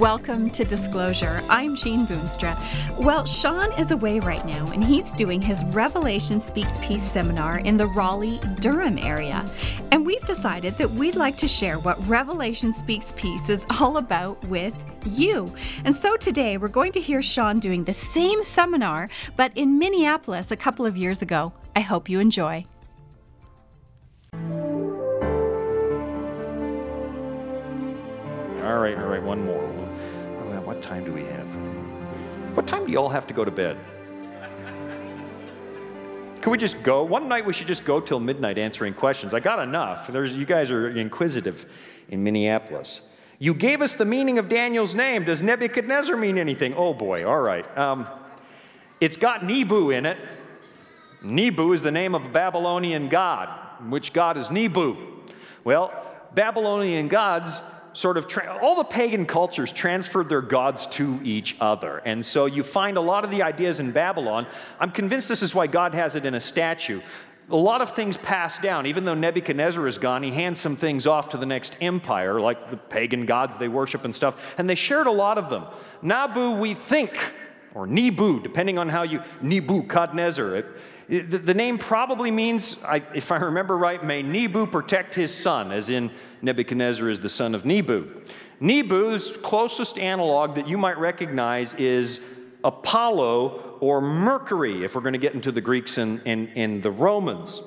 Welcome to Disclosure. I'm Jean Boonstra. Well, Shawn is away right now, and he's doing his Revelation Speaks Peace seminar in the Raleigh Durham area. And we've decided that we'd like to share what Revelation Speaks Peace is all about with you. And so today we're going to hear Sean doing the same seminar, but in Minneapolis a couple of years ago. I hope you enjoy. All right, all right, one more. What time do you all have to go to bed? Can we just go? One night we should just go till midnight answering questions. I got enough. There's, you guys are inquisitive in Minneapolis. You gave us the meaning of Daniel's name. Does Nebuchadnezzar mean anything? Oh boy, all right. Um, it's got Nebu in it. Nebu is the name of a Babylonian god. Which god is Nebu? Well, Babylonian gods sort of tra- all the pagan cultures transferred their gods to each other. And so you find a lot of the ideas in Babylon. I'm convinced this is why God has it in a statue. A lot of things pass down. Even though Nebuchadnezzar is gone, he hands some things off to the next empire, like the pagan gods they worship and stuff. And they shared a lot of them. Nabu, we think, or Nebu, depending on how you, Nebuchadnezzar. It, the, the name probably means, I, if I remember right, may Nebu protect his son, as in Nebuchadnezzar is the son of Nebu. Nebu's closest analog that you might recognize is Apollo or Mercury, if we're going to get into the Greeks and, and, and the Romans.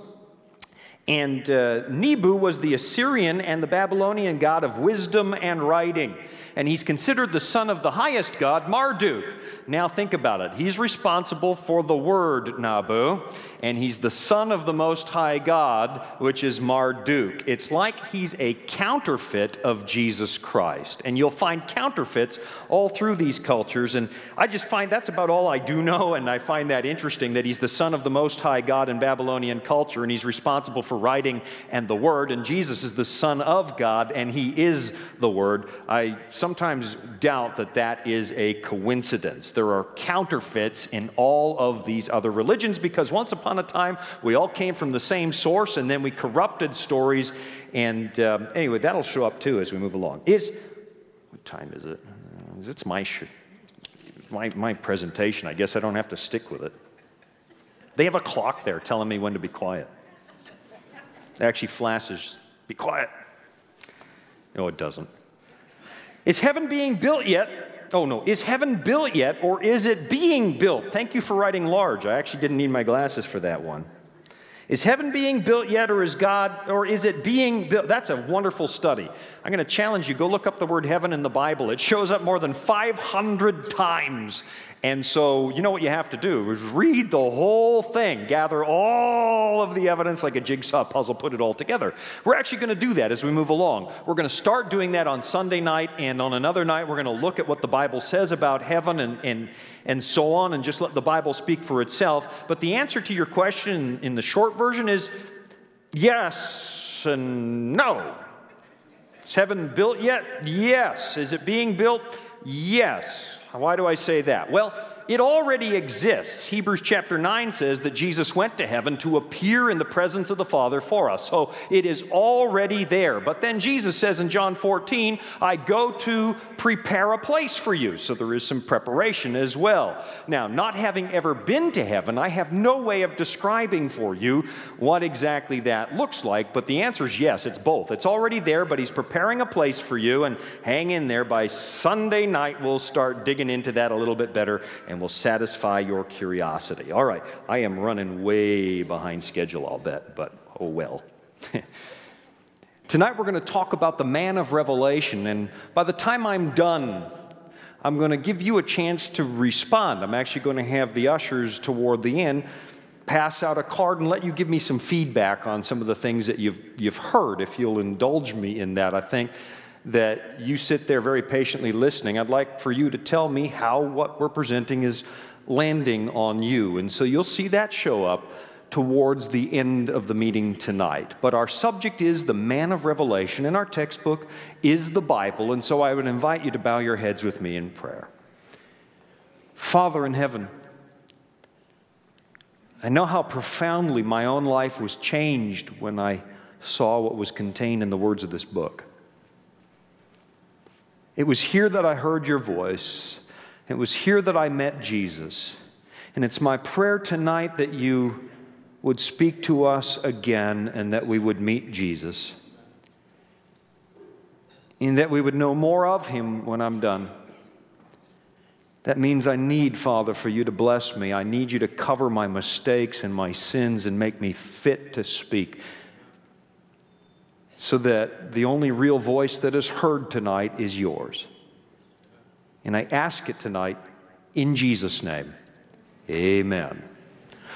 And uh, Nebu was the Assyrian and the Babylonian god of wisdom and writing and he's considered the son of the highest god, Marduk. Now think about it. He's responsible for the word Nabu, and he's the son of the most high God, which is Marduk. It's like he's a counterfeit of Jesus Christ. And you'll find counterfeits all through these cultures. And I just find that's about all I do know, and I find that interesting that he's the son of the most high God in Babylonian culture, and he's responsible for writing and the word, and Jesus is the son of God, and he is the word. I sometimes doubt that that is a coincidence. There are counterfeits in all of these other religions because once upon a time we all came from the same source and then we corrupted stories. And um, anyway, that'll show up too as we move along. Is what time is it? Uh, it's my, sh- my, my presentation. I guess I don't have to stick with it. They have a clock there telling me when to be quiet. It actually flashes, be quiet. No, it doesn't. Is heaven being built yet? Oh no, is heaven built yet or is it being built? Thank you for writing large. I actually didn't need my glasses for that one. Is heaven being built yet, or is God, or is it being built? That's a wonderful study. I'm going to challenge you. Go look up the word heaven in the Bible. It shows up more than 500 times. And so, you know what you have to do is read the whole thing, gather all of the evidence like a jigsaw puzzle, put it all together. We're actually going to do that as we move along. We're going to start doing that on Sunday night, and on another night, we're going to look at what the Bible says about heaven and, and, and so on, and just let the Bible speak for itself. But the answer to your question in the short version is yes and no. Is heaven built yet? Yes. Is it being built? Yes. Why do I say that? Well, it already exists. Hebrews chapter 9 says that Jesus went to heaven to appear in the presence of the Father for us. So it is already there. But then Jesus says in John 14, I go to prepare a place for you. So there is some preparation as well. Now, not having ever been to heaven, I have no way of describing for you what exactly that looks like. But the answer is yes, it's both. It's already there, but He's preparing a place for you. And hang in there. By Sunday night, we'll start digging into that a little bit better will satisfy your curiosity. All right, I am running way behind schedule, I'll bet, but oh well. Tonight we're going to talk about the man of revelation, and by the time I'm done, I'm going to give you a chance to respond. I'm actually going to have the ushers toward the end pass out a card and let you give me some feedback on some of the things that you've, you've heard, if you'll indulge me in that. I think that you sit there very patiently listening. I'd like for you to tell me how what we're presenting is landing on you. And so you'll see that show up towards the end of the meeting tonight. But our subject is the man of revelation, and our textbook is the Bible. And so I would invite you to bow your heads with me in prayer. Father in heaven, I know how profoundly my own life was changed when I saw what was contained in the words of this book. It was here that I heard your voice. It was here that I met Jesus. And it's my prayer tonight that you would speak to us again and that we would meet Jesus. And that we would know more of him when I'm done. That means I need, Father, for you to bless me. I need you to cover my mistakes and my sins and make me fit to speak so that the only real voice that is heard tonight is yours. And I ask it tonight in Jesus' name. Amen.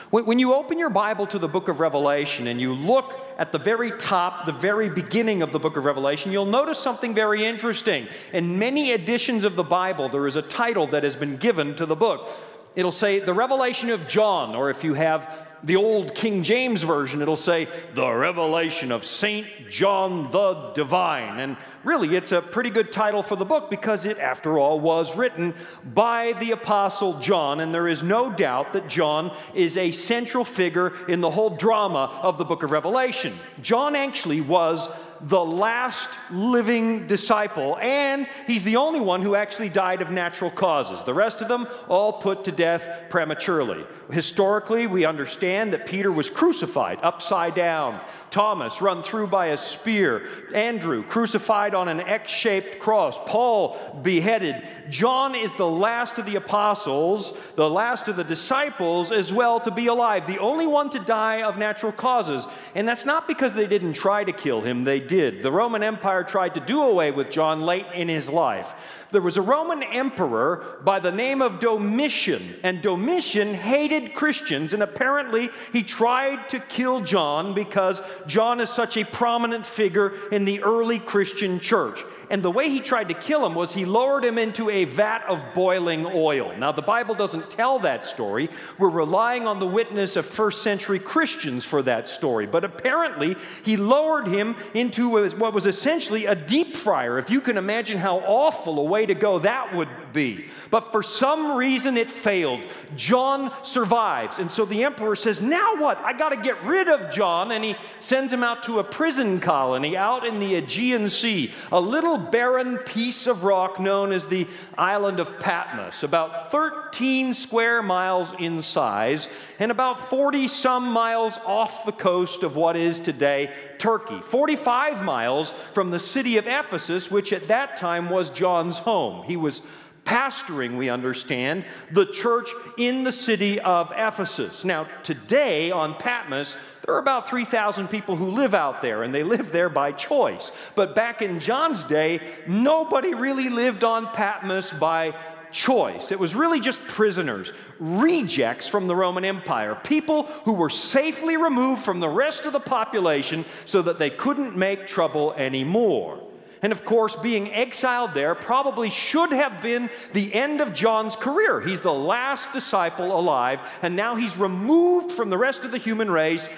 When you open your Bible to the book of Revelation and you look at the very top, the very beginning of the book of Revelation, you'll notice something very interesting. In many editions of the Bible, there is a title that has been given to the book. It'll say, The Revelation of John, or if you have the old King James Version, it'll say, The Revelation of St. John the Divine. And really, it's a pretty good title for the book because it, after all, was written by the Apostle John. And there is no doubt that John is a central figure in the whole drama of the book of Revelation. John actually was the last living disciple, and he's the only one who actually died of natural causes. The rest of them all put to death prematurely. Historically, we understand that Peter was crucified upside down, Thomas run through by a spear, Andrew crucified on an X shaped cross, Paul beheaded. John is the last of the apostles, the last of the disciples as well to be alive, the only one to die of natural causes. And that's not because they didn't try to kill him, they did. The Roman Empire tried to do away with John late in his life there was a Roman emperor by the name of Domitian, and Domitian hated Christians, and apparently he tried to kill John because John is such a prominent figure in the early Christian church. And the way he tried to kill him was he lowered him into a vat of boiling oil. Now, the Bible doesn't tell that story. We're relying on the witness of first century Christians for that story. But apparently, he lowered him into what was essentially a deep fryer. If you can imagine how awful a way to go that would be. But for some reason, it failed. John survives. And so the emperor says, Now what? I got to get rid of John. And he sends him out to a prison colony out in the Aegean Sea, a little little barren piece of rock known as the island of Patmos, about 13 square miles in size and about 40 some miles off the coast of what is today Turkey, 45 miles from the city of Ephesus, which at that time was John's home. He was pastoring, we understand, the church in the city of Ephesus. Now, today on Patmos, there are about 3,000 people who live out there, and they live there by choice. But back in John's day, nobody really lived on Patmos by choice. It was really just prisoners, rejects from the Roman Empire, people who were safely removed from the rest of the population so that they couldn't make trouble anymore. And of course, being exiled there probably should have been the end of John's career. He's the last disciple alive, and now he's removed from the rest of the human race,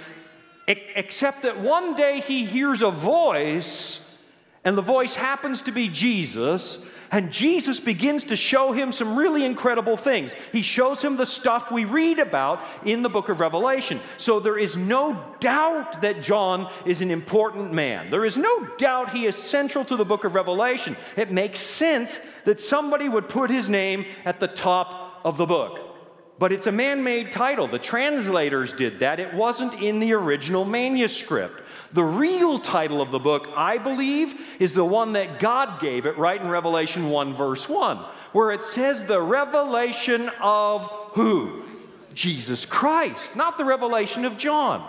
except that one day he hears a voice, and the voice happens to be Jesus, and Jesus begins to show him some really incredible things. He shows him the stuff we read about in the book of Revelation. So there is no doubt that John is an important man. There is no doubt he is central to the book of Revelation. It makes sense that somebody would put his name at the top of the book. But it's a man made title. The translators did that. It wasn't in the original manuscript. The real title of the book, I believe, is the one that God gave it right in Revelation 1, verse 1, where it says the revelation of who? Jesus Christ, not the revelation of John,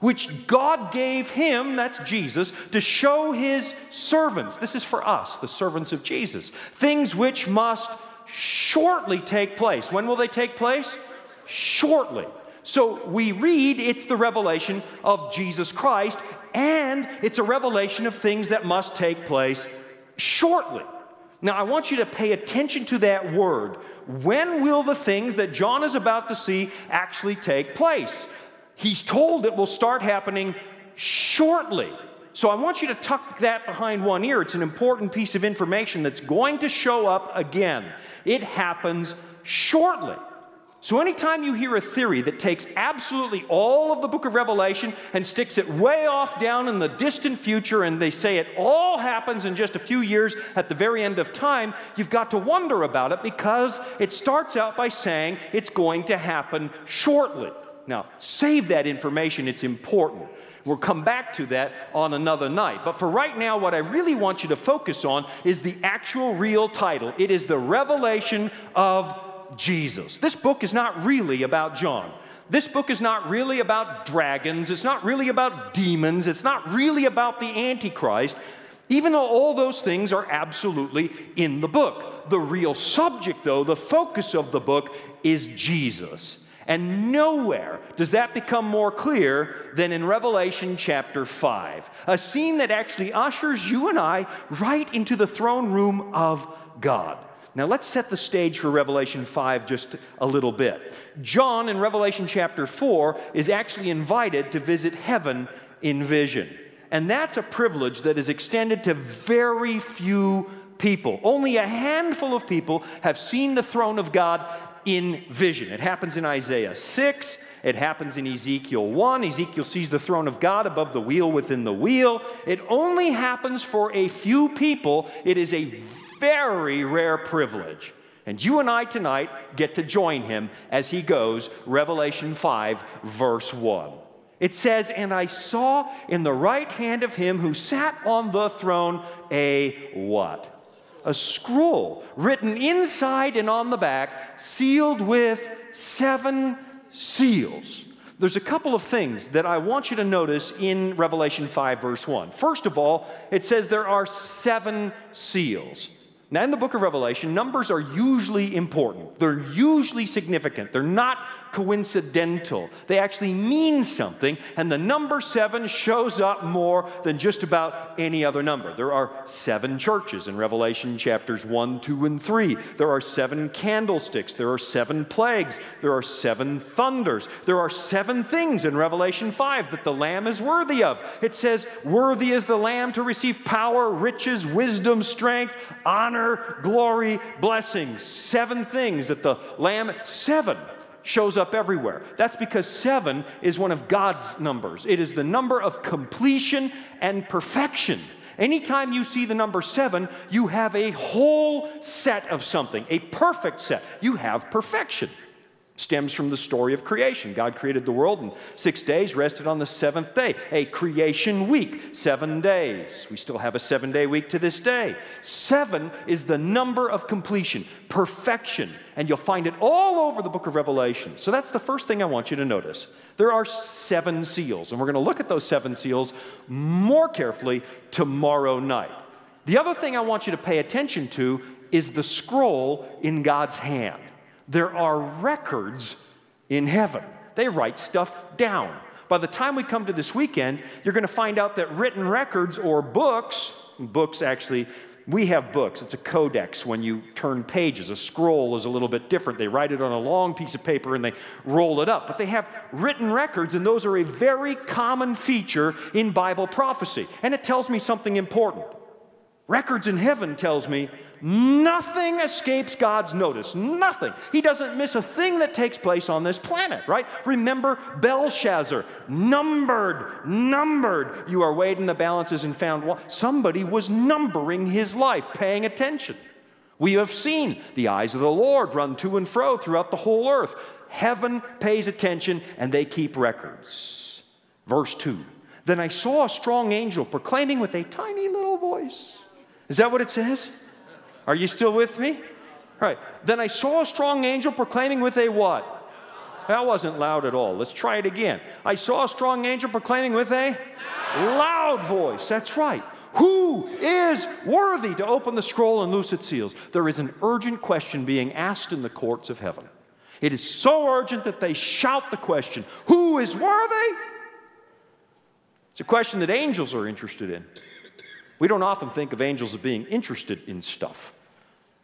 which God gave him, that's Jesus, to show his servants. This is for us, the servants of Jesus, things which must shortly take place. When will they take place? Shortly. So we read it's the revelation of Jesus Christ, and it's a revelation of things that must take place shortly. Now, I want you to pay attention to that word. When will the things that John is about to see actually take place? He's told it will start happening shortly. So I want you to tuck that behind one ear. It's an important piece of information that's going to show up again. It happens shortly. So, anytime you hear a theory that takes absolutely all of the book of Revelation and sticks it way off down in the distant future, and they say it all happens in just a few years at the very end of time, you've got to wonder about it because it starts out by saying it's going to happen shortly. Now, save that information, it's important. We'll come back to that on another night. But for right now, what I really want you to focus on is the actual real title. It is the revelation of Jesus. This book is not really about John. This book is not really about dragons. It's not really about demons. It's not really about the Antichrist, even though all those things are absolutely in the book. The real subject, though, the focus of the book is Jesus. And nowhere does that become more clear than in Revelation chapter 5, a scene that actually ushers you and I right into the throne room of God. Now, let's set the stage for Revelation 5 just a little bit. John in Revelation chapter 4 is actually invited to visit heaven in vision. And that's a privilege that is extended to very few people. Only a handful of people have seen the throne of God in vision. It happens in Isaiah 6. It happens in Ezekiel 1. Ezekiel sees the throne of God above the wheel within the wheel. It only happens for a few people. It is a very rare privilege. And you and I tonight get to join him as he goes, Revelation 5, verse 1. It says, And I saw in the right hand of him who sat on the throne a what? A scroll written inside and on the back, sealed with seven seals. There's a couple of things that I want you to notice in Revelation 5, verse 1. First of all, it says there are seven seals. Now, in the book of Revelation, numbers are usually important. They're usually significant. They're not coincidental. They actually mean something, and the number seven shows up more than just about any other number. There are seven churches in Revelation chapters 1, 2, and 3. There are seven candlesticks. There are seven plagues. There are seven thunders. There are seven things in Revelation 5 that the Lamb is worthy of. It says, Worthy is the Lamb to receive power, riches, wisdom, strength, honor, glory, blessings. Seven things that the Lamb, seven shows up everywhere. That's because seven is one of God's numbers, it is the number of completion and perfection. Anytime you see the number seven, you have a whole set of something, a perfect set. You have perfection stems from the story of creation. God created the world in six days, rested on the seventh day. A creation week, seven days. We still have a seven day week to this day. Seven is the number of completion, perfection, and you'll find it all over the book of Revelation. So that's the first thing I want you to notice. There are seven seals, and we're going to look at those seven seals more carefully tomorrow night. The other thing I want you to pay attention to is the scroll in God's hand there are records in heaven. They write stuff down. By the time we come to this weekend, you're going to find out that written records or books, books actually, we have books. It's a codex when you turn pages. A scroll is a little bit different. They write it on a long piece of paper and they roll it up. But they have written records, and those are a very common feature in Bible prophecy. And it tells me something important. Records in heaven tells me Nothing escapes God's notice. Nothing. He doesn't miss a thing that takes place on this planet, right? Remember Belshazzar, numbered, numbered. You are weighed in the balances and found what? Somebody was numbering his life, paying attention. We have seen the eyes of the Lord run to and fro throughout the whole earth. Heaven pays attention and they keep records. Verse 2 Then I saw a strong angel proclaiming with a tiny little voice. Is that what it says? Are you still with me? All right. Then I saw a strong angel proclaiming with a what? That wasn't loud at all. Let's try it again. I saw a strong angel proclaiming with a loud voice. That's right. Who is worthy to open the scroll and loose its seals? There is an urgent question being asked in the courts of heaven. It is so urgent that they shout the question Who is worthy? It's a question that angels are interested in. We don't often think of angels as being interested in stuff.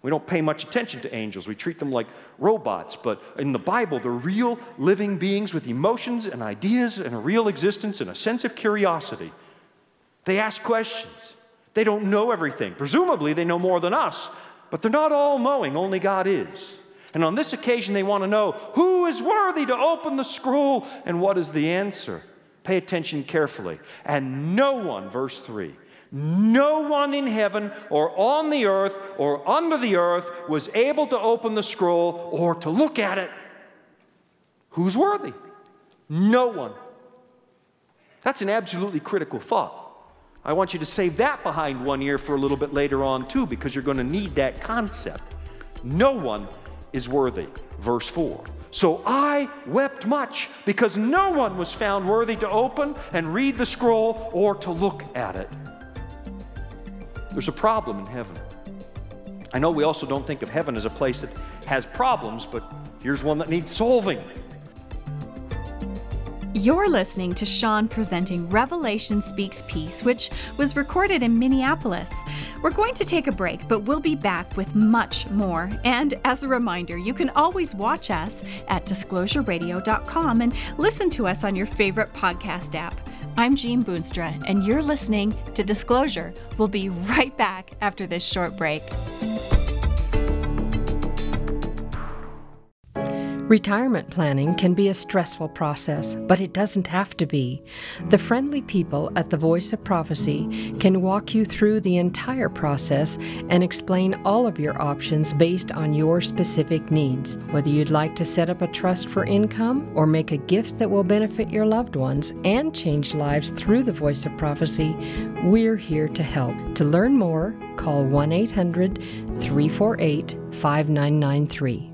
We don't pay much attention to angels. We treat them like robots. But in the Bible, they're real living beings with emotions and ideas and a real existence and a sense of curiosity. They ask questions. They don't know everything. Presumably, they know more than us, but they're not all knowing, only God is. And on this occasion, they want to know who is worthy to open the scroll and what is the answer. Pay attention carefully. And no one, verse 3, no one in heaven or on the earth or under the earth was able to open the scroll or to look at it. Who's worthy? No one. That's an absolutely critical thought. I want you to save that behind one ear for a little bit later on, too, because you're going to need that concept. No one is worthy. Verse 4. So I wept much because no one was found worthy to open and read the scroll or to look at it. There's a problem in heaven. I know we also don't think of heaven as a place that has problems, but here's one that needs solving. You're listening to Shawn presenting Revelation Speaks Peace, which was recorded in Minneapolis. We're going to take a break, but we'll be back with much more. And as a reminder, you can always watch us at disclosureradio.com and listen to us on your favorite podcast app. I'm Jean Boonstra, and you're listening to Disclosure. We'll be right back after this short break. Retirement planning can be a stressful process, but it doesn't have to be. The friendly people at the Voice of Prophecy can walk you through the entire process and explain all of your options based on your specific needs. Whether you'd like to set up a trust for income or make a gift that will benefit your loved ones and change lives through the Voice of Prophecy, we're here to help. To learn more, call 1 800 348 5993.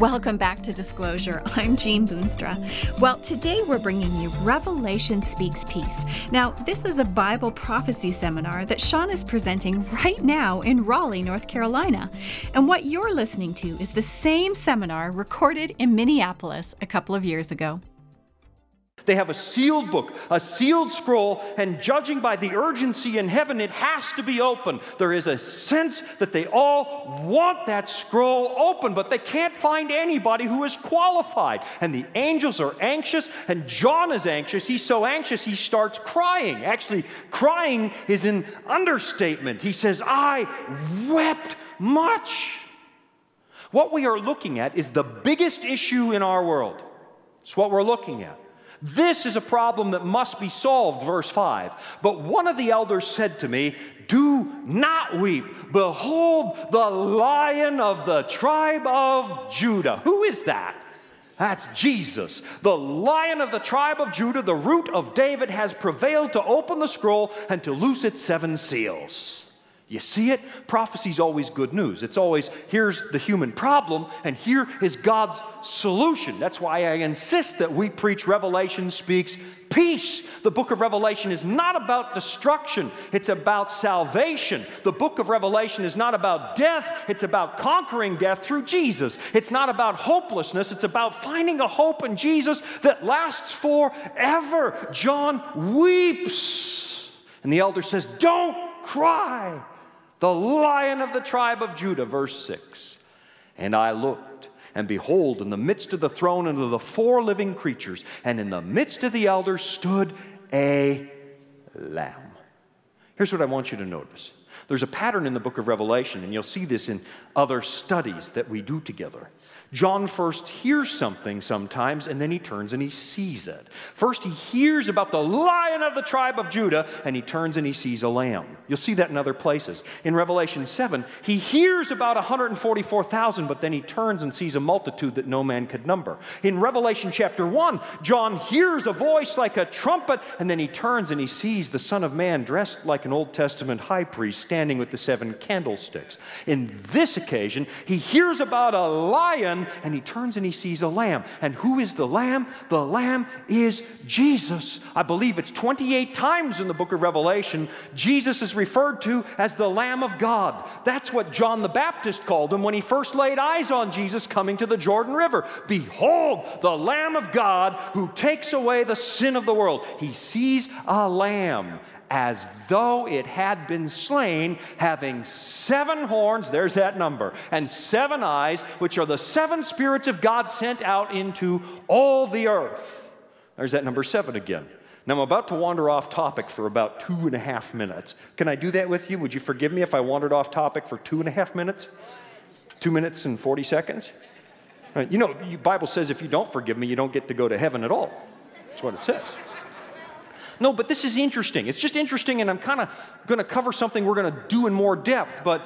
Welcome back to Disclosure. I'm Jean Boonstra. Well, today we're bringing you Revelation Speaks Peace. Now, this is a Bible prophecy seminar that Shawn is presenting right now in Raleigh, North Carolina. And what you're listening to is the same seminar recorded in Minneapolis a couple of years ago. They have a sealed book, a sealed scroll, and judging by the urgency in heaven, it has to be open. There is a sense that they all want that scroll open, but they can't find anybody who is qualified. And the angels are anxious, and John is anxious. He's so anxious, he starts crying. Actually, crying is an understatement. He says, I wept much. What we are looking at is the biggest issue in our world. It's what we're looking at. This is a problem that must be solved, verse 5. But one of the elders said to me, Do not weep. Behold, the lion of the tribe of Judah. Who is that? That's Jesus. The lion of the tribe of Judah, the root of David, has prevailed to open the scroll and to loose its seven seals. You see it? Prophecy's always good news. It's always here's the human problem and here is God's solution. That's why I insist that we preach Revelation speaks peace. The book of Revelation is not about destruction, it's about salvation. The book of Revelation is not about death, it's about conquering death through Jesus. It's not about hopelessness, it's about finding a hope in Jesus that lasts forever. John weeps. And the elder says, Don't cry the lion of the tribe of Judah, verse 6. And I looked, and behold, in the midst of the throne and of the four living creatures, and in the midst of the elders stood a lamb. Here's what I want you to notice there's a pattern in the book of Revelation, and you'll see this in other studies that we do together. John first hears something sometimes, and then he turns and he sees it. First, he hears about the lion of the tribe of Judah, and he turns and he sees a lamb. You'll see that in other places. In Revelation 7, he hears about 144,000, but then he turns and sees a multitude that no man could number. In Revelation chapter 1, John hears a voice like a trumpet, and then he turns and he sees the Son of Man dressed like an Old Testament high priest standing with the seven candlesticks. In this occasion, he hears about a lion and he turns and he sees a lamb. And who is the lamb? The lamb is Jesus. I believe it's 28 times in the book of Revelation, Jesus is referred to as the Lamb of God. That's what John the Baptist called him when he first laid eyes on Jesus coming to the Jordan River. Behold, the Lamb of God who takes away the sin of the world. He sees a lamb as though it had been slain, having seven horns, there's that number, and seven eyes, which are the seven spirits of God sent out into all the earth. There's that number seven again. Now, I'm about to wander off topic for about two and a half minutes. Can I do that with you? Would you forgive me if I wandered off topic for two and a half minutes? Two minutes and 40 seconds? Uh, you know, the Bible says if you don't forgive me, you don't get to go to heaven at all. That's what it says. No, but this is interesting. It's just interesting, and I'm kind of going to cover something we're going to do in more depth. But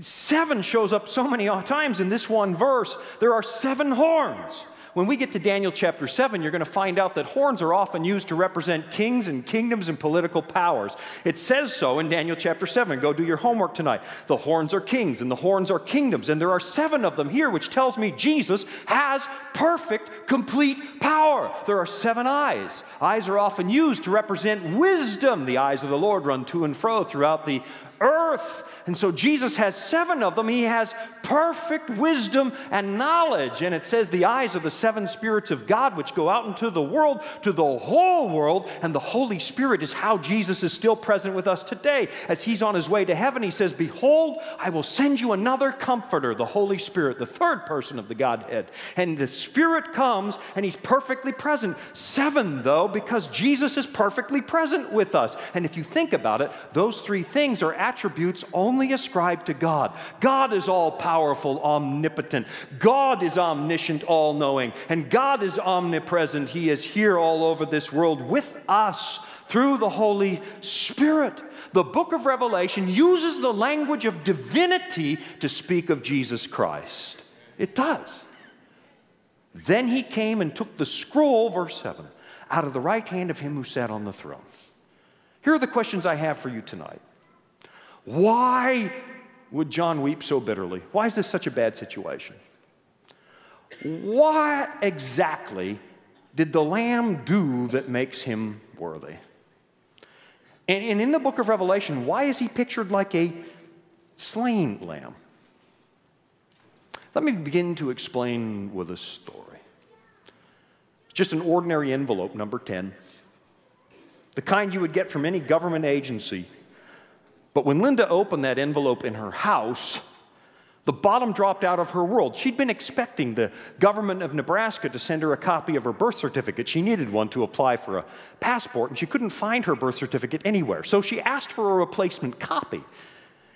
seven shows up so many times in this one verse. There are seven horns when we get to Daniel chapter 7, you're going to find out that horns are often used to represent kings and kingdoms and political powers. It says so in Daniel chapter 7. Go do your homework tonight. The horns are kings and the horns are kingdoms, and there are seven of them here, which tells me Jesus has perfect, complete power. There are seven eyes. Eyes are often used to represent wisdom. The eyes of the Lord run to and fro throughout the earth. And so Jesus has seven of them. He has perfect wisdom and knowledge. And it says the eyes of the seven spirits of God, which go out into the world, to the whole world. And the Holy Spirit is how Jesus is still present with us today. As he's on his way to heaven, he says, Behold, I will send you another comforter, the Holy Spirit, the third person of the Godhead. And the Spirit comes and he's perfectly present. Seven, though, because Jesus is perfectly present with us. And if you think about it, those three things are attributes only ascribed to God. God is all powerful, omnipotent. God is omniscient, all knowing. And God is omnipresent. He is here all over this world with us through the Holy Spirit. The book of Revelation uses the language of divinity to speak of Jesus Christ. It does. Then he came and took the scroll, verse 7, out of the right hand of him who sat on the throne. Here are the questions I have for you tonight. Why would John weep so bitterly? Why is this such a bad situation? What exactly did the Lamb do that makes him worthy? And, in the book of Revelation, why is he pictured like a slain lamb? Let me begin to explain with a story. It's just an ordinary envelope, number 10, the kind you would get from any government agency but when Linda opened that envelope in her house, the bottom dropped out of her world. She'd been expecting the government of Nebraska to send her a copy of her birth certificate. She needed one to apply for a passport, and she couldn't find her birth certificate anywhere. So she asked for a replacement copy.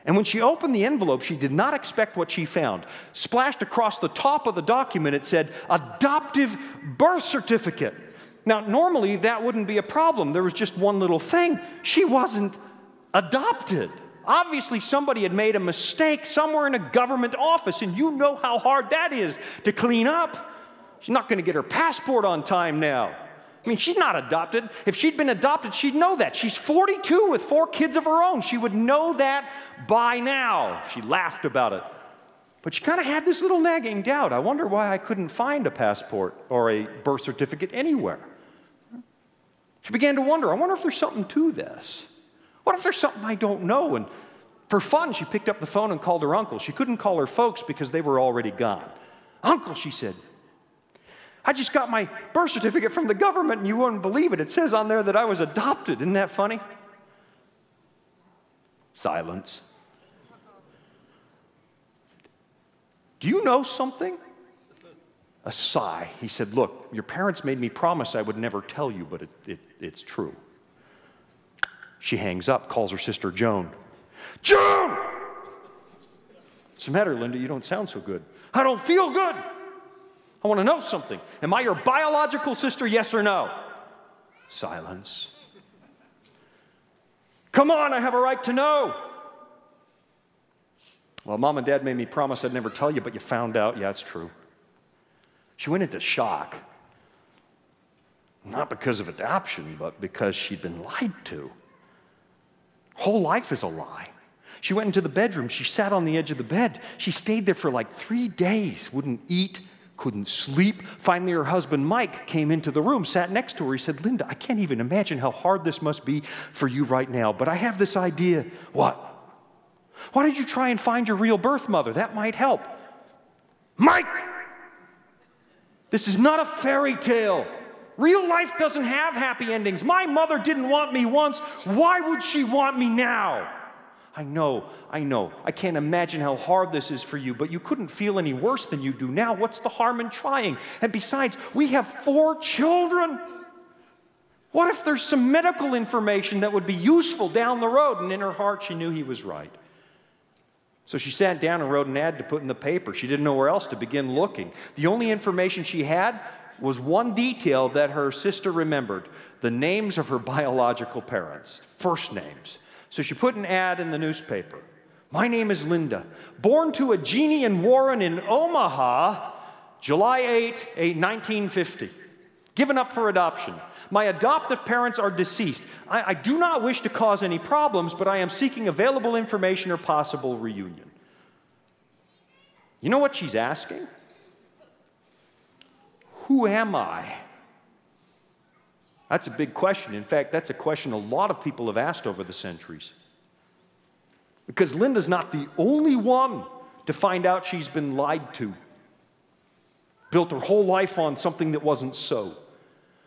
And when she opened the envelope, she did not expect what she found. Splashed across the top of the document, it said, Adoptive Birth Certificate. Now, normally that wouldn't be a problem. There was just one little thing. She wasn't adopted. Obviously, somebody had made a mistake somewhere in a government office, and you know how hard that is to clean up. She's not going to get her passport on time now. I mean, she's not adopted. If she'd been adopted, she'd know that. She's 42 with four kids of her own. She would know that by now. She laughed about it. But she kind of had this little nagging doubt. I wonder why I couldn't find a passport or a birth certificate anywhere. She began to wonder I wonder if there's something to this. What if there's something I don't know? And for fun, she picked up the phone and called her uncle. She couldn't call her folks because they were already gone. Uncle, she said, I just got my birth certificate from the government and you wouldn't believe it. It says on there that I was adopted. Isn't that funny? Silence. Do you know something? A sigh. He said, Look, your parents made me promise I would never tell you, but it, it, it's true. She hangs up, calls her sister Joan. Joan! What's the matter, Linda? You don't sound so good. I don't feel good. I want to know something. Am I your biological sister, yes or no? Silence. Come on, I have a right to know. Well, mom and dad made me promise I'd never tell you, but you found out. Yeah, it's true. She went into shock. Not because of adoption, but because she'd been lied to. Whole life is a lie. She went into the bedroom. She sat on the edge of the bed. She stayed there for like three days, wouldn't eat, couldn't sleep. Finally, her husband, Mike, came into the room, sat next to her. He said, Linda, I can't even imagine how hard this must be for you right now, but I have this idea. What? Why don't you try and find your real birth mother? That might help. Mike! This is not a fairy tale. Real life doesn't have happy endings. My mother didn't want me once. Why would she want me now? I know, I know. I can't imagine how hard this is for you, but you couldn't feel any worse than you do now. What's the harm in trying? And besides, we have four children. What if there's some medical information that would be useful down the road? And in her heart, she knew he was right. So she sat down and wrote an ad to put in the paper. She didn't know where else to begin looking. The only information she had was one detail that her sister remembered the names of her biological parents, first names. So she put an ad in the newspaper. My name is Linda, born to a genie and Warren in Omaha, July 8, 1950. Given up for adoption. My adoptive parents are deceased. I, I, do not wish to cause any problems, but I am seeking available information or possible reunion. You know what she's asking? Who am I? That's a big question. In fact, that's a question a lot of people have asked over the centuries. Because Linda's not the only one to find out she's been lied to, built her whole life on something that wasn't so.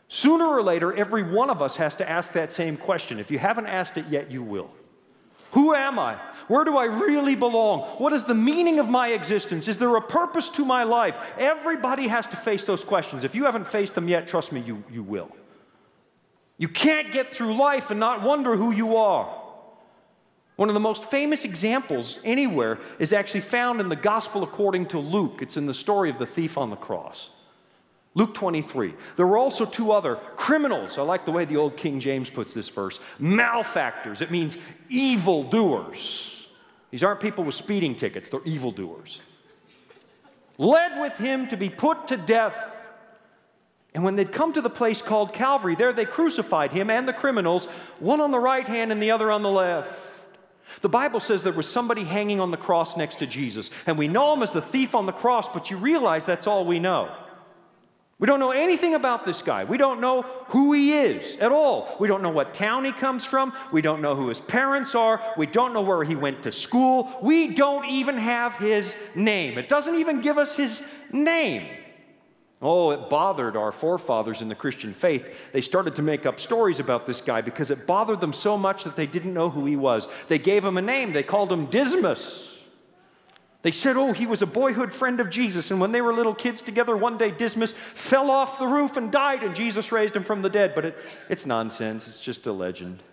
Sooner or later, every one of us has to ask that same question. If you haven't asked it yet, you will. Who am I? Where do I really belong? What is the meaning of my existence? Is there a purpose to my life? Everybody has to face those questions. If you haven't faced them yet, trust me, you, you will. You can't get through life and not wonder who you are. One of the most famous examples anywhere is actually found in the Gospel according to Luke. It's in the story of the thief on the cross. Luke 23. There were also two other criminals. I like the way the old King James puts this verse malefactors. It means evildoers. These aren't people with speeding tickets, they're evildoers. Led with him to be put to death. And when they'd come to the place called Calvary, there they crucified him and the criminals, one on the right hand and the other on the left. The Bible says there was somebody hanging on the cross next to Jesus, and we know him as the thief on the cross, but you realize that's all we know. We don't know anything about this guy. We don't know who he is at all. We don't know what town he comes from. We don't know who his parents are. We don't know where he went to school. We don't even have his name. It doesn't even give us his name. Oh, it bothered our forefathers in the Christian faith. They started to make up stories about this guy because it bothered them so much that they didn't know who he was. They gave him a name, they called him Dismas. They said, oh, he was a boyhood friend of Jesus. And when they were little kids together, one day Dismas fell off the roof and died, and Jesus raised him from the dead. But it, it's nonsense, it's just a legend.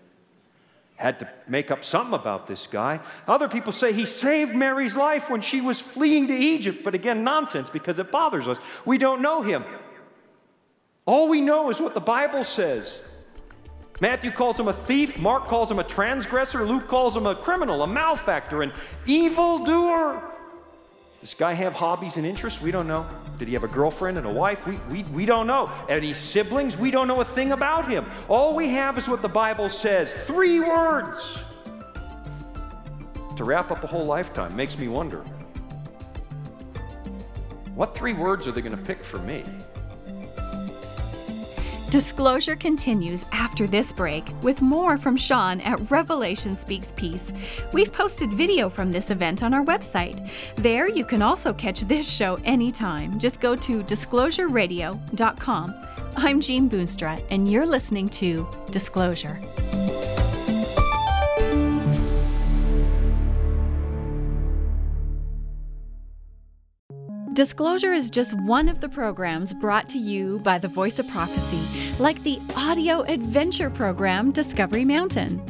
Had to make up something about this guy. Other people say he saved Mary's life when she was fleeing to Egypt. But again, nonsense because it bothers us. We don't know him. All we know is what the Bible says. Matthew calls him a thief, Mark calls him a transgressor, Luke calls him a criminal, a malefactor, an evildoer. This guy have hobbies and interests? We don't know. Did he have a girlfriend and a wife? We, we, we don't know. Any siblings? We don't know a thing about him. All we have is what the Bible says three words. To wrap up a whole lifetime makes me wonder what three words are they going to pick for me? Disclosure continues after this break with more from Shawn at Revelation Speaks Peace. We've posted video from this event on our website. There you can also catch this show anytime. Just go to disclosureradio.com. I'm Jean Boonstra, and you're listening to Disclosure. Disclosure is just one of the programs brought to you by the Voice of Prophecy, like the audio adventure program Discovery Mountain.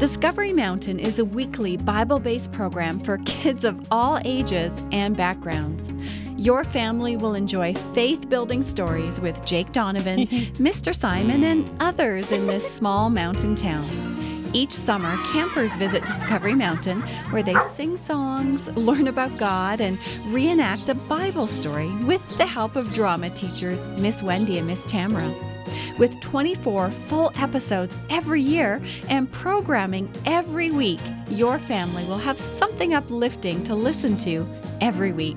Discovery Mountain is a weekly Bible based program for kids of all ages and backgrounds. Your family will enjoy faith building stories with Jake Donovan, Mr. Simon, and others in this small mountain town. Each summer, campers visit Discovery Mountain where they sing songs, learn about God, and reenact a Bible story with the help of drama teachers Miss Wendy and Miss Tamra. With 24 full episodes every year and programming every week, your family will have something uplifting to listen to every week.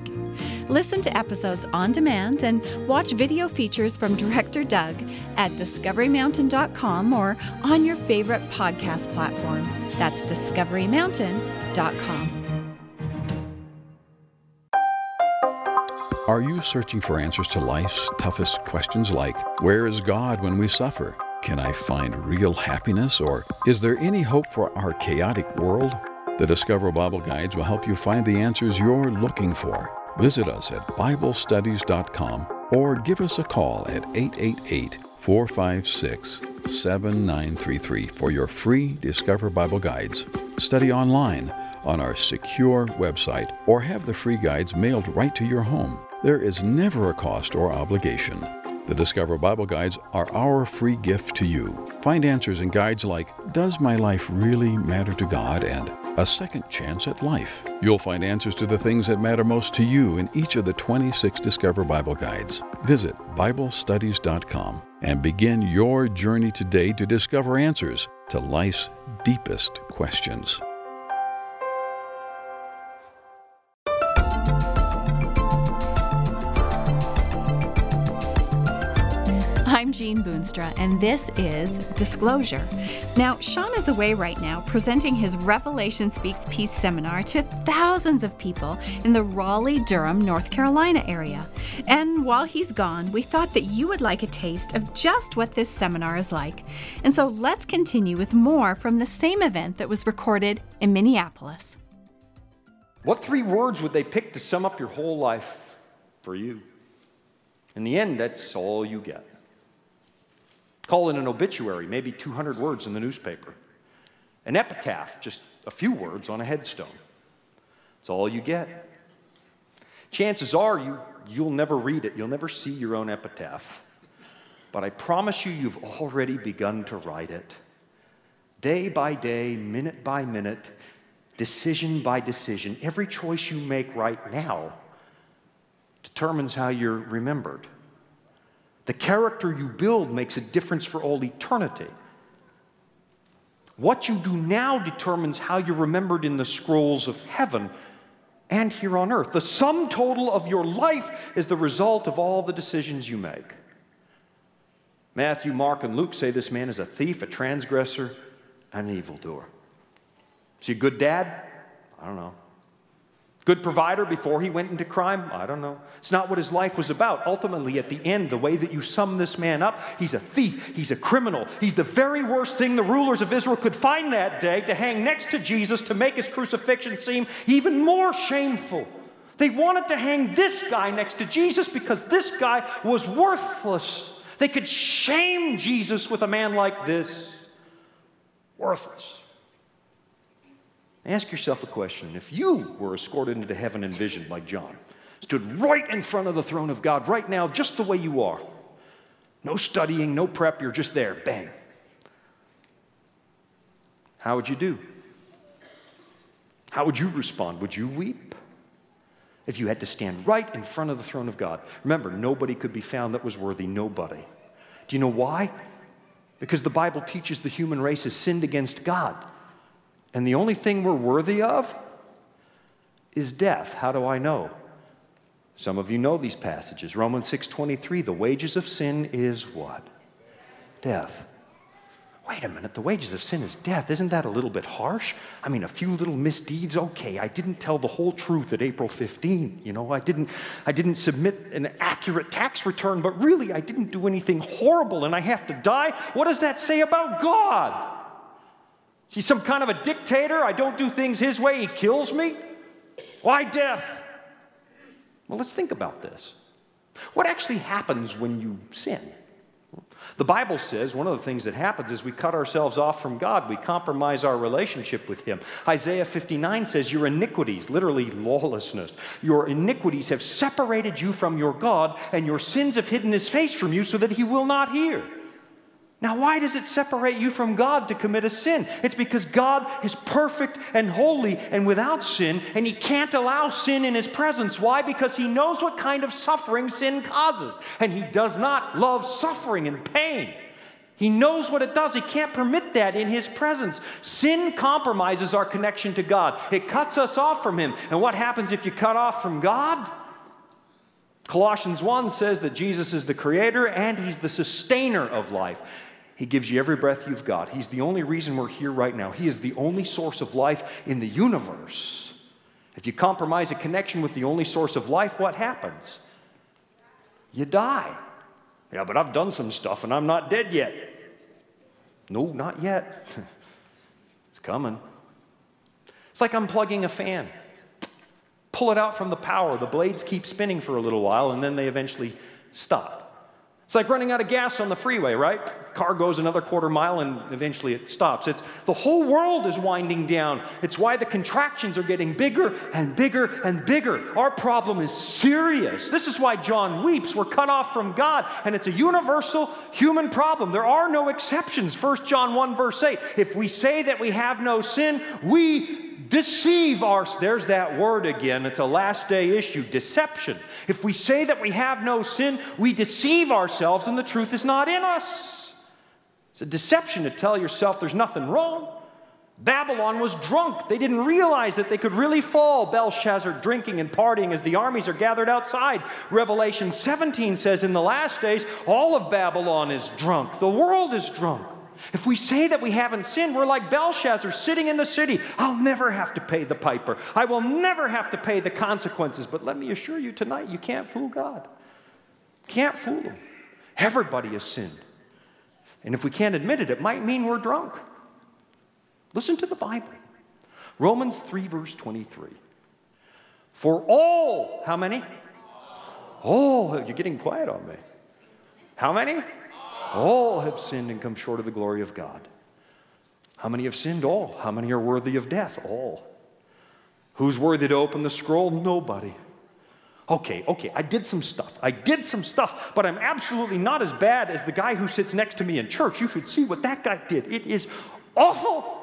Listen to episodes on demand and watch video features from director Doug at discoverymountain.com or on your favorite podcast platform. That's discoverymountain.com. Are you searching for answers to life's toughest questions like where is God when we suffer? Can I find real happiness or is there any hope for our chaotic world? The Discover Bible Guides will help you find the answers you're looking for. Visit us at BibleStudies.com or give us a call at 888 456 7933 for your free Discover Bible Guides. Study online on our secure website or have the free guides mailed right to your home. There is never a cost or obligation. The Discover Bible Guides are our free gift to you. Find answers in guides like Does my life really matter to God? and A Second Chance at Life. You'll find answers to the things that matter most to you in each of the 26 Discover Bible Guides. Visit BibleStudies.com and begin your journey today to discover answers to life's deepest questions. Jean Boonstra, and this is Disclosure. Now, Shawn is away right now presenting his Revelation Speaks Peace seminar to thousands of people in the Raleigh, Durham, North Carolina area. And while he's gone, we thought that you would like a taste of just what this seminar is like. And so let's continue with more from the same event that was recorded in Minneapolis. What three words would they pick to sum up your whole life for you? In the end, that's all you get. Call it an obituary, maybe 200 words in the newspaper. An epitaph, just a few words on a headstone. It's all you get. Chances are you, you'll never read it, you'll never see your own epitaph. But I promise you, you've already begun to write it. Day by day, minute by minute, decision by decision, every choice you make right now determines how you're remembered. The character you build makes a difference for all eternity. What you do now determines how you're remembered in the scrolls of heaven and here on earth. The sum total of your life is the result of all the decisions you make. Matthew, Mark, and Luke say this man is a thief, a transgressor, and an evildoer. Is he a good dad? I don't know. Good provider before he went into crime? I don't know. It's not what his life was about. Ultimately, at the end, the way that you sum this man up, he's a thief, he's a criminal, he's the very worst thing the rulers of Israel could find that day to hang next to Jesus to make his crucifixion seem even more shameful. They wanted to hang this guy next to Jesus because this guy was worthless. They could shame Jesus with a man like this. Worthless. Ask yourself a question. If you were escorted into heaven in vision like John, stood right in front of the throne of God right now, just the way you are, no studying, no prep, you're just there, bang. How would you do? How would you respond? Would you weep? If you had to stand right in front of the throne of God. Remember, nobody could be found that was worthy, nobody. Do you know why? Because the Bible teaches the human race has sinned against God. And the only thing we're worthy of is death. How do I know? Some of you know these passages. Romans 6:23, the wages of sin is what? Death. Wait a minute, the wages of sin is death. Isn't that a little bit harsh? I mean, a few little misdeeds, okay. I didn't tell the whole truth at April 15. You know, I didn't I didn't submit an accurate tax return, but really I didn't do anything horrible and I have to die. What does that say about God? He's some kind of a dictator. I don't do things his way. He kills me. Why death? Well, let's think about this. What actually happens when you sin? The Bible says one of the things that happens is we cut ourselves off from God. We compromise our relationship with Him. Isaiah 59 says, Your iniquities, literally lawlessness, your iniquities have separated you from your God, and your sins have hidden His face from you so that He will not hear. Now, why does it separate you from God to commit a sin? It's because God is perfect and holy and without sin, and He can't allow sin in His presence. Why? Because He knows what kind of suffering sin causes, and He does not love suffering and pain. He knows what it does. He can't permit that in His presence. Sin compromises our connection to God, it cuts us off from Him. And what happens if you cut off from God? Colossians 1 says that Jesus is the creator and He's the sustainer of life. He gives you every breath you've got. He's the only reason we're here right now. He is the only source of life in the universe. If you compromise a connection with the only source of life, what happens? You die. Yeah, but I've done some stuff and I'm not dead yet. No, not yet. it's coming. It's like unplugging a fan. Pull it out from the power. The blades keep spinning for a little while and then they eventually stop. It's like running out of gas on the freeway, right? Car goes another quarter mile and eventually it stops. It's the whole world is winding down. It's why the contractions are getting bigger and bigger and bigger. Our problem is serious. This is why John weeps. We're cut off from God, and it's a universal human problem. There are no exceptions. 1 John 1 verse 8. If we say that we have no sin, we deceive our there's that word again it's a last day issue deception. If we say that we have no sin we deceive ourselves and the truth is not in us. It's a deception to tell yourself there's nothing wrong. Babylon was drunk. They didn't realize that they could really fall. Belshazzar drinking and partying as the armies are gathered outside. Revelation 17 says in the last days all of babylon is drunk. The world is drunk if we say that we haven't sinned, we're like Belshazzar sitting in the city. I'll never have to pay the piper. I will never have to pay the consequences. But let me assure you tonight, you can't fool God. Can't fool him. Everybody has sinned. And if we can't admit it, it might mean we're drunk. Listen to the Bible. Romans 3, verse 23. For all, how many? Oh, you're getting quiet on me. How many? All have sinned and come short of the glory of God. How many have sinned? All. How many are worthy of death? All. Who's worthy to open the scroll? Nobody. Okay, okay, I did some stuff. I did some stuff, but I'm absolutely not as bad as the guy who sits next to me in church. You should see what that guy did. It is awful.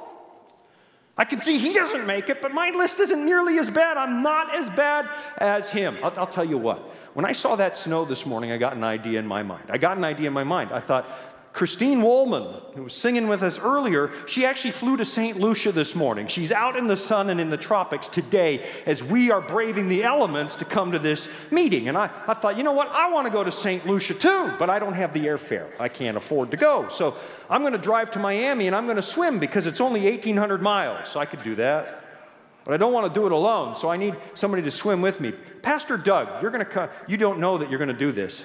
I can see he doesn't make it, but my list isn't nearly as bad. I'm not as bad as him. I'll, I'll, tell you what. When I saw that snow this morning, I got an idea in my mind. I got an idea in my mind. I thought, Christine Woolman, who was singing with us earlier, she actually flew to St. Lucia this morning. She's out in the sun and in the tropics today as we are braving the elements to come to this meeting. And I, I thought, you know what? I want to go to St. Lucia too, but I don't have the airfare. I can't afford to go. So I'm going to drive to Miami and I'm going to swim because it's only 1,800 miles. So I could do that. But I don't want to do it alone, so I need somebody to swim with me. Pastor Doug, you're going to come. You don't know that you're going to do this.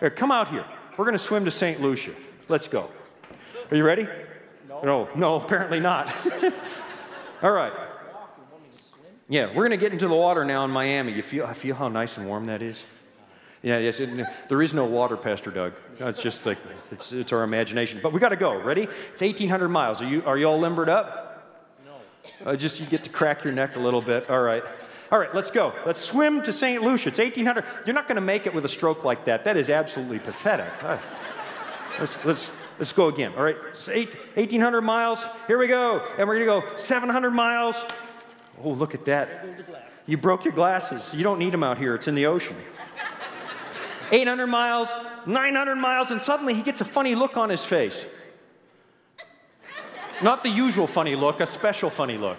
Here, come out here. We're going to swim to St. Lucia. Let's go. Are you ready? No. No, no apparently not. All right. Yeah, we're going to get into the water now in Miami. You feel, I feel how nice and warm that is? Yeah, yes. It, there is no water, Pastor Doug. It's just like, it's, it's our imagination. But we got to go. Ready? It's 1,800 miles. Are you, are you all limbered up? No. Uh, just you get to crack your neck a little bit. All right. All right, let's go. Let's swim to St. Lucia. It's 1,800. You're not going to make it with a stroke like that. That is absolutely pathetic. Let's, let's, let's go again. All right, eight, 1,800 miles. Here we go. And we're going to go 700 miles. Oh, look at that. You broke your glasses. You don't need them out here, it's in the ocean. 800 miles, 900 miles, and suddenly he gets a funny look on his face. Not the usual funny look, a special funny look.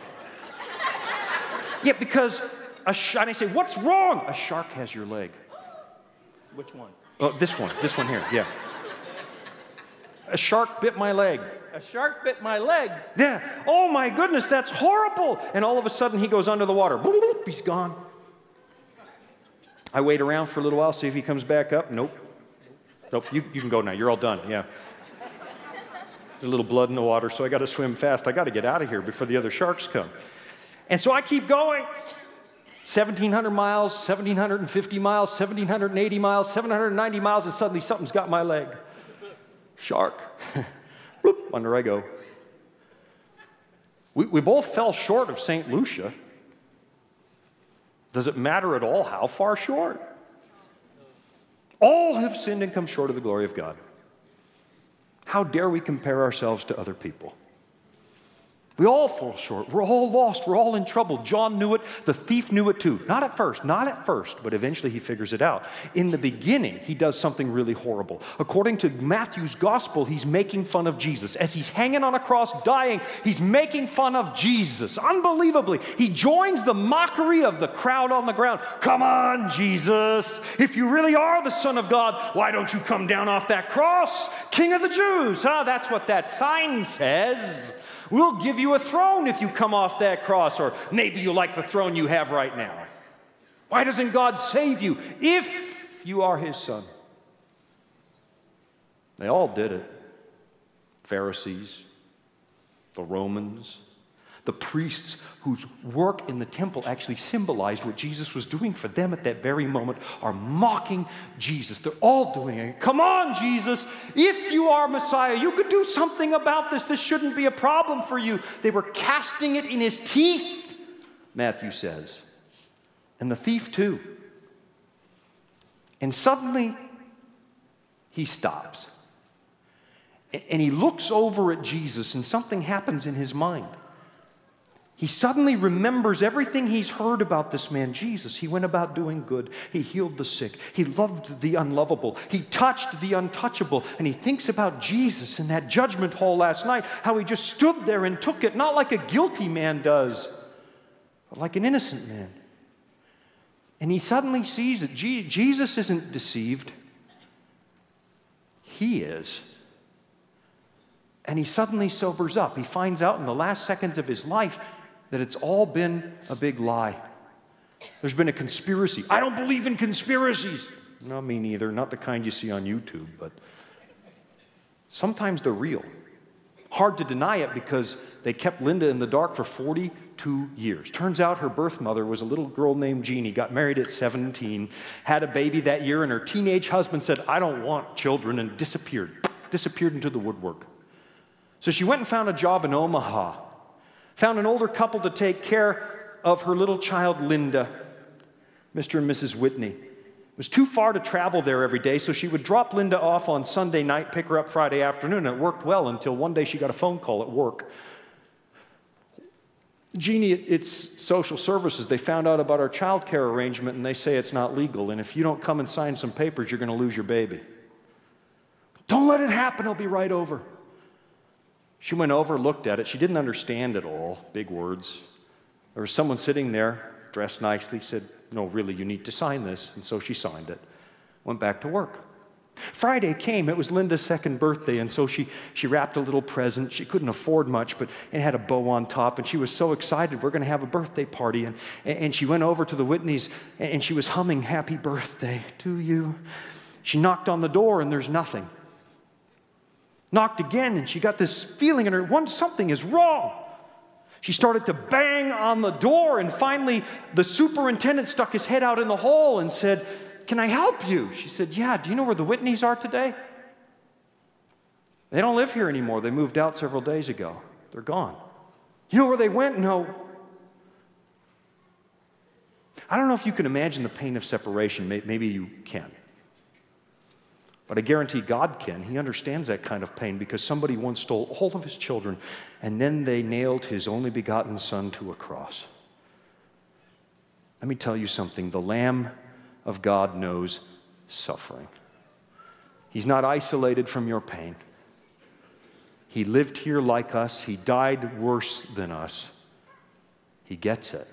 Yeah, because a sh- and I say, What's wrong? A shark has your leg. Which one? Oh, this one, this one here, yeah. A shark bit my leg. A shark bit my leg. Yeah. Oh my goodness, that's horrible. And all of a sudden he goes under the water. Boop, he's gone. I wait around for a little while, see if he comes back up. Nope. Nope. You, you can go now. You're all done. Yeah. There's a little blood in the water, so I got to swim fast. I got to get out of here before the other sharks come. And so I keep going. 1,700 miles, 1,750 miles, 1,780 miles, 790 miles, and suddenly something's got my leg shark. Bloop, under I go. We, we both fell short of St. Lucia. Does it matter at all how far short? All have sinned and come short of the glory of God. How dare we compare ourselves to other people? We all fall short. We're all lost. We're all in trouble. John knew it. The thief knew it too. Not at first, not at first, but eventually he figures it out. In the beginning, he does something really horrible. According to Matthew's gospel, he's making fun of Jesus. As he's hanging on a cross dying, he's making fun of Jesus. Unbelievably, he joins the mockery of the crowd on the ground. Come on, Jesus. If you really are the Son of God, why don't you come down off that cross? King of the Jews. Huh? That's what that sign says. We'll give you a throne if you come off that cross, or maybe you like the throne you have right now. Why doesn't God save you if you are His Son? They all did it Pharisees, the Romans, the priests whose work in the temple actually symbolized what Jesus was doing for them at that very moment, are mocking Jesus. They're all doing it. Come on, Jesus. If you are Messiah, you could do something about this. This shouldn't be a problem for you. They were casting it in his teeth, Matthew says. And the thief, too. And suddenly, he stops. And he looks over at Jesus, and something happens in his mind. He suddenly remembers everything he's heard about this man, Jesus. He went about doing good. He healed the sick. He loved the unlovable. He touched the untouchable. And he thinks about Jesus in that judgment hall last night, how he just stood there and took it, not like a guilty man does, but like an innocent man. And he suddenly sees that Jesus isn't deceived, he is. And he suddenly sobers up. He finds out in the last seconds of his life that it's all been a big lie. There's been a conspiracy. I don't believe in conspiracies. No, me neither. Not the kind you see on YouTube, but sometimes they're real. Hard to deny it because they kept Linda in the dark for 42 years. Turns out her birth mother was a little girl named Jeannie, got married at 17, had a baby that year, and her teenage husband said, I don't want children, and disappeared. Disappeared into the woodwork. So she went and found a job in Omaha found an older couple to take care of her little child, Linda, Mr. and Mrs. Whitney. It was too far to travel there every day, so she would drop Linda off on Sunday night, pick her up Friday afternoon, and it worked well until one day she got a phone call at work. Jeannie, it's social services. They found out about our child care arrangement and they say it's not legal. And if you don't come and sign some papers, you're going to lose your baby. Don't let it happen. I'll be right over. She went over, looked at it. She didn't understand it all, big words. There was someone sitting there, dressed nicely, said, No, really, you need to sign this. And so she signed it, went back to work. Friday came, it was Linda's second birthday, and so she, she wrapped a little present. She couldn't afford much, but it had a bow on top, and she was so excited. We're going to have a birthday party. And, and she went over to the Whitneys, and she was humming, Happy birthday to you. She knocked on the door, and there's nothing. Knocked again, and she got this feeling in her one something is wrong. She started to bang on the door, and finally, the superintendent stuck his head out in the hall and said, Can I help you? She said, Yeah, do you know where the Whitneys are today? They don't live here anymore. They moved out several days ago. They're gone. You know where they went? No. I don't know if you can imagine the pain of separation. Maybe you can. But I guarantee God can. He understands that kind of pain because somebody once stole all of his children and then they nailed his only begotten son to a cross. Let me tell you something the Lamb of God knows suffering. He's not isolated from your pain. He lived here like us, he died worse than us. He gets it.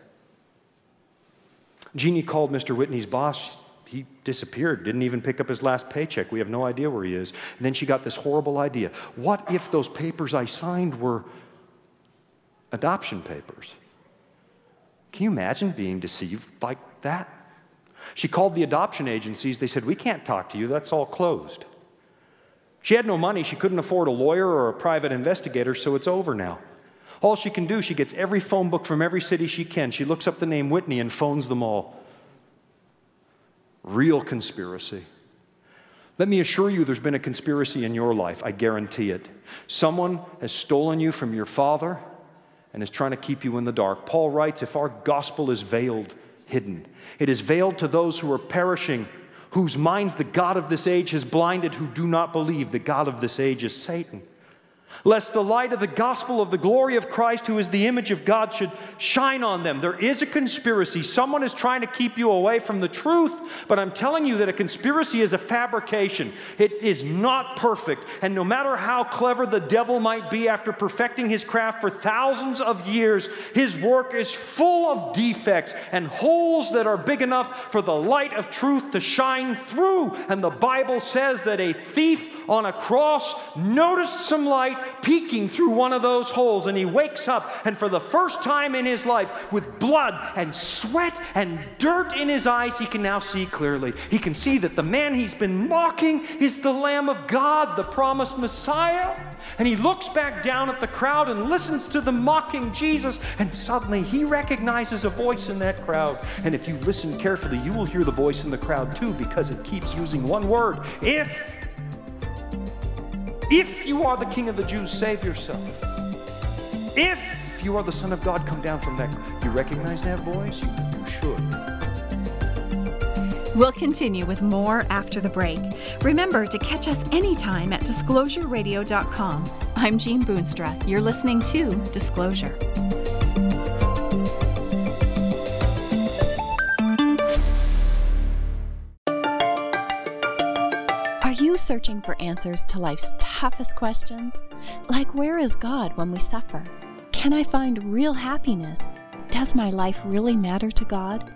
Jeannie called Mr. Whitney's boss he disappeared, didn't even pick up his last paycheck. We have no idea where he is. And then she got this horrible idea. What if those papers I signed were adoption papers? Can you imagine being deceived like that? She called the adoption agencies. They said, We can't talk to you, that's all closed. She had no money. She couldn't afford a lawyer or a private investigator, so it's over now. All she can do, she gets every phone book from every city she can. She looks up the name Whitney and phones them all real conspiracy. Let me assure you, there's been a conspiracy in your life. I guarantee it. Someone has stolen you from your father and is trying to keep you in the dark. Paul writes if our gospel is veiled, hidden, it is veiled to those who are perishing, whose minds the God of this age has blinded, who do not believe. The God of this age is Satan lest the light of the gospel of the glory of Christ, who is the image of God, should shine on them. There is a conspiracy. Someone is trying to keep you away from the truth, but I'm telling you that a conspiracy is a fabrication. It is not perfect. And no matter how clever the devil might be after perfecting his craft for thousands of years, his work is full of defects and holes that are big enough for the light of truth to shine through. And the Bible says that a thief on a cross noticed some light peeking through one of those holes, and he wakes up, and for the first time in his life, with blood and sweat and dirt in his eyes, he can now see clearly. He can see that the man he's been mocking is the Lamb of God, the promised Messiah. And he looks back down at the crowd and listens to the mocking Jesus, and suddenly he recognizes a voice in that crowd. And if you listen carefully, you will hear the voice in the crowd too, because it keeps using one word if. If you are the King of the Jews, save yourself. If you are the Son of God, come down from that. You recognize that voice? You, you should. We'll continue with more after the break. Remember to catch us anytime at disclosureradio.com. I'm Jean Boonstra. You're listening to Disclosure. Searching for answers to life's toughest questions? Like, where is God when we suffer? Can I find real happiness? Does my life really matter to God?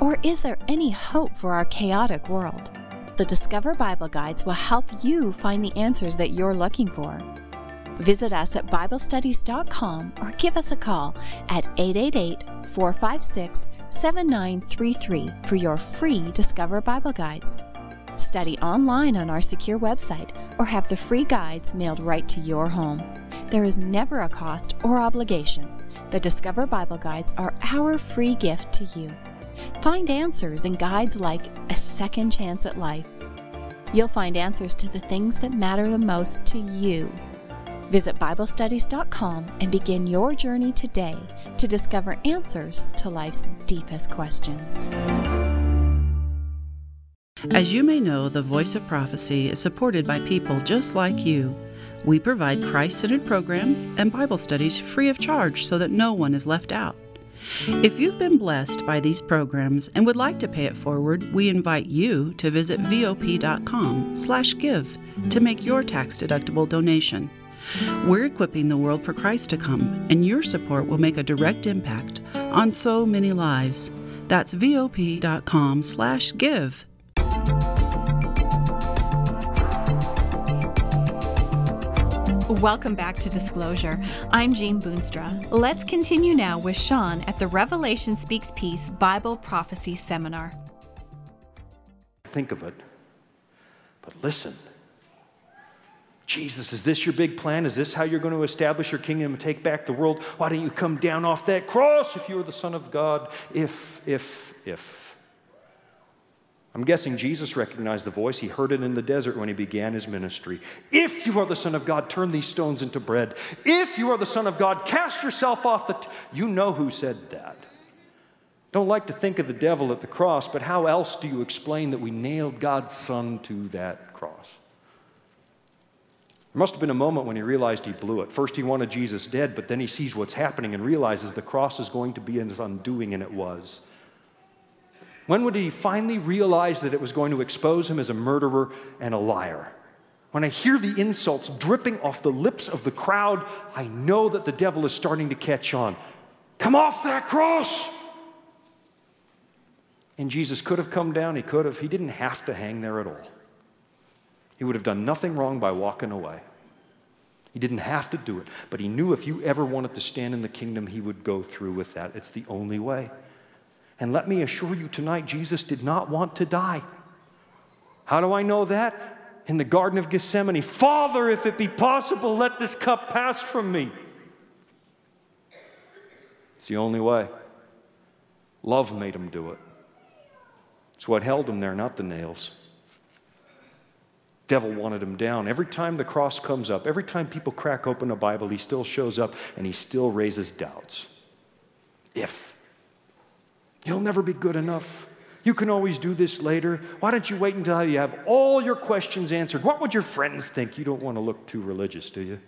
Or is there any hope for our chaotic world? The Discover Bible Guides will help you find the answers that you're looking for. Visit us at BibleStudies.com or give us a call at 888 456 7933 for your free Discover Bible Guides. Study online on our secure website or have the free guides mailed right to your home. There is never a cost or obligation. The Discover Bible Guides are our free gift to you. Find answers in guides like A Second Chance at Life. You'll find answers to the things that matter the most to you. Visit BibleStudies.com and begin your journey today to discover answers to life's deepest questions. As you may know, the Voice of Prophecy is supported by people just like you. We provide Christ centered programs and Bible studies free of charge so that no one is left out. If you've been blessed by these programs and would like to pay it forward, we invite you to visit vop.com/give to make your tax-deductible donation. We're equipping the world for Christ to come, and your support will make a direct impact on so many lives. That's vop.com/give. Welcome back to Disclosure. I'm Jean Boonstra. Let's continue now with Shawn at the Revelation Speaks Peace Bible Prophecy Seminar. Think of it, but listen. Jesus, is this your big plan? Is this how you're going to establish your kingdom and take back the world? Why don't you come down off that cross if you are the Son of God? If, if, if. I'm guessing Jesus recognized the voice. He heard it in the desert when he began his ministry. If you are the Son of God, turn these stones into bread. If you are the Son of God, cast yourself off the. T-. You know who said that. Don't like to think of the devil at the cross, but how else do you explain that we nailed God's Son to that cross? There must have been a moment when he realized he blew it. First, he wanted Jesus dead, but then he sees what's happening and realizes the cross is going to be his undoing, and it was. When would he finally realize that it was going to expose him as a murderer and a liar? When I hear the insults dripping off the lips of the crowd, I know that the devil is starting to catch on. Come off that cross! And Jesus could have come down, he could have. He didn't have to hang there at all. He would have done nothing wrong by walking away. He didn't have to do it, but he knew if you ever wanted to stand in the kingdom, he would go through with that. It's the only way. And let me assure you tonight, Jesus did not want to die. How do I know that? In the Garden of Gethsemane Father, if it be possible, let this cup pass from me. It's the only way. Love made him do it. It's what held him there, not the nails. Devil wanted him down. Every time the cross comes up, every time people crack open a Bible, he still shows up and he still raises doubts. If You'll never be good enough. You can always do this later. Why don't you wait until you have all your questions answered? What would your friends think? You don't want to look too religious, do you?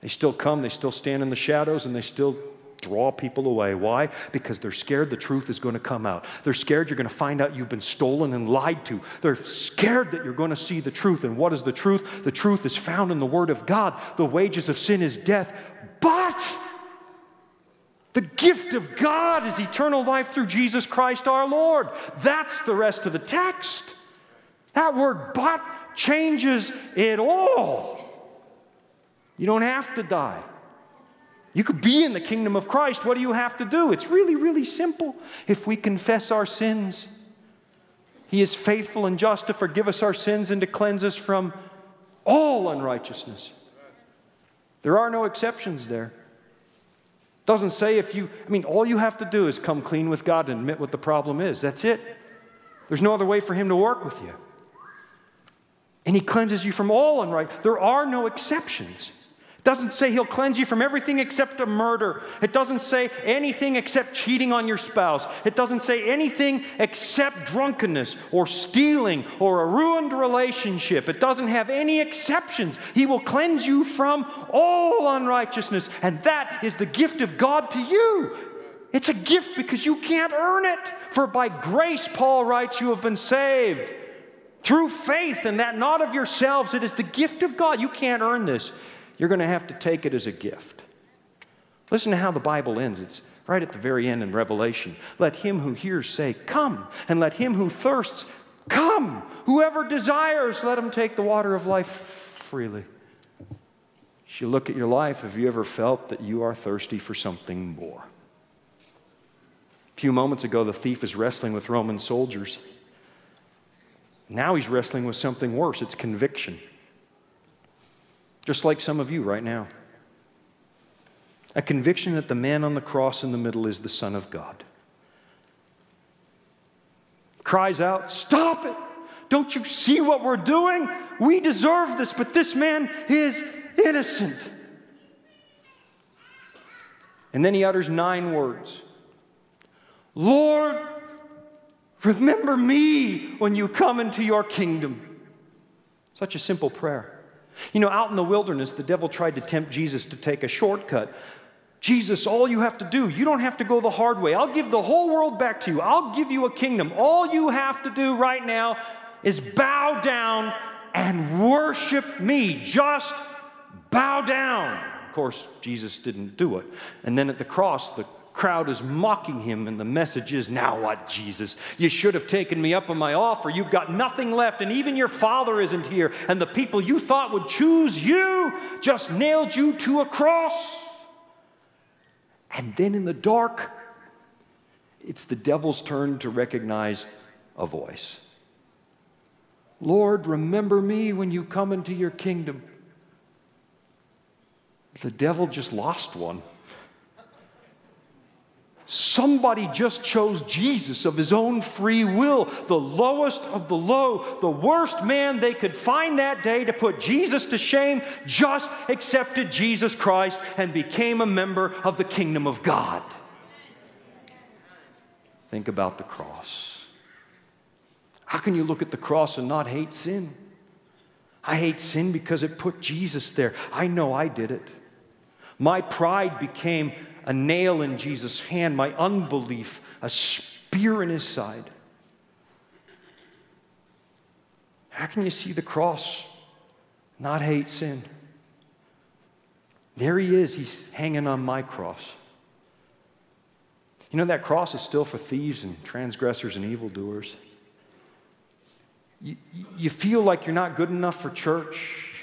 They still come, they still stand in the shadows, and they still draw people away. Why? Because they're scared the truth is going to come out. They're scared you're going to find out you've been stolen and lied to. They're scared that you're going to see the truth. And what is the truth? The truth is found in the Word of God. The wages of sin is death. But the gift of God is eternal life through Jesus Christ our Lord. That's the rest of the text. That word but changes it all. You don't have to die. You could be in the kingdom of Christ. What do you have to do? It's really, really simple. If we confess our sins, He is faithful and just to forgive us our sins and to cleanse us from all unrighteousness. There are no exceptions there. Doesn't say if you, I mean, all you have to do is come clean with God and admit what the problem is. That's it. There's no other way for Him to work with you. And He cleanses you from all unright. There are no exceptions. It doesn't say He'll cleanse you from everything except a murder. It doesn't say anything except cheating on your spouse. It doesn't say anything except drunkenness or stealing or a ruined relationship. It doesn't have any exceptions. He will cleanse you from all unrighteousness. And that is the gift of God to you. It's a gift because you can't earn it. For by grace, Paul writes, you have been saved through faith, and that not of yourselves. It is the gift of God. You can't earn this. You're going to have to take it as a gift. Listen to how the Bible ends. It's right at the very end in Revelation. Let him who hears say, Come, and let him who thirsts come. Whoever desires, let him take the water of life freely. As you look at your life, have you ever felt that you are thirsty for something more? A few moments ago, the thief is wrestling with Roman soldiers. Now he's wrestling with something worse it's conviction. Just like some of you right now. A conviction that the man on the cross in the middle is the Son of God. Cries out, Stop it! Don't you see what we're doing? We deserve this, but this man is innocent. And then he utters nine words Lord, remember me when you come into your kingdom. Such a simple prayer. You know, out in the wilderness, the devil tried to tempt Jesus to take a shortcut. Jesus, all you have to do, you don't have to go the hard way. I'll give the whole world back to you. I'll give you a kingdom. All you have to do right now is bow down and worship me. Just bow down. Of course, Jesus didn't do it. And then at the cross, the crowd is mocking him, and the message is, Now what, Jesus? You should have taken me up on my offer. You've got nothing left, and even your father isn't here. And the people you thought would choose you just nailed you to a cross. And then in the dark, it's the devil's turn to recognize a voice. Lord, remember me when you come into your kingdom. The devil just lost one. Somebody just chose Jesus of his own free will, the lowest of the low, the worst man they could find that day to put Jesus to shame, just accepted Jesus Christ and became a member of the kingdom of God. Think about the cross. How can you look at the cross and not hate sin? I hate sin because it put Jesus there. I know I did it. My pride became a nail in Jesus' hand, my unbelief, a spear in his side. How can you see the cross, not hate sin? There he is, he's hanging on my cross. You know, that cross is still for thieves and transgressors and evildoers. You, you feel like you're not good enough for church,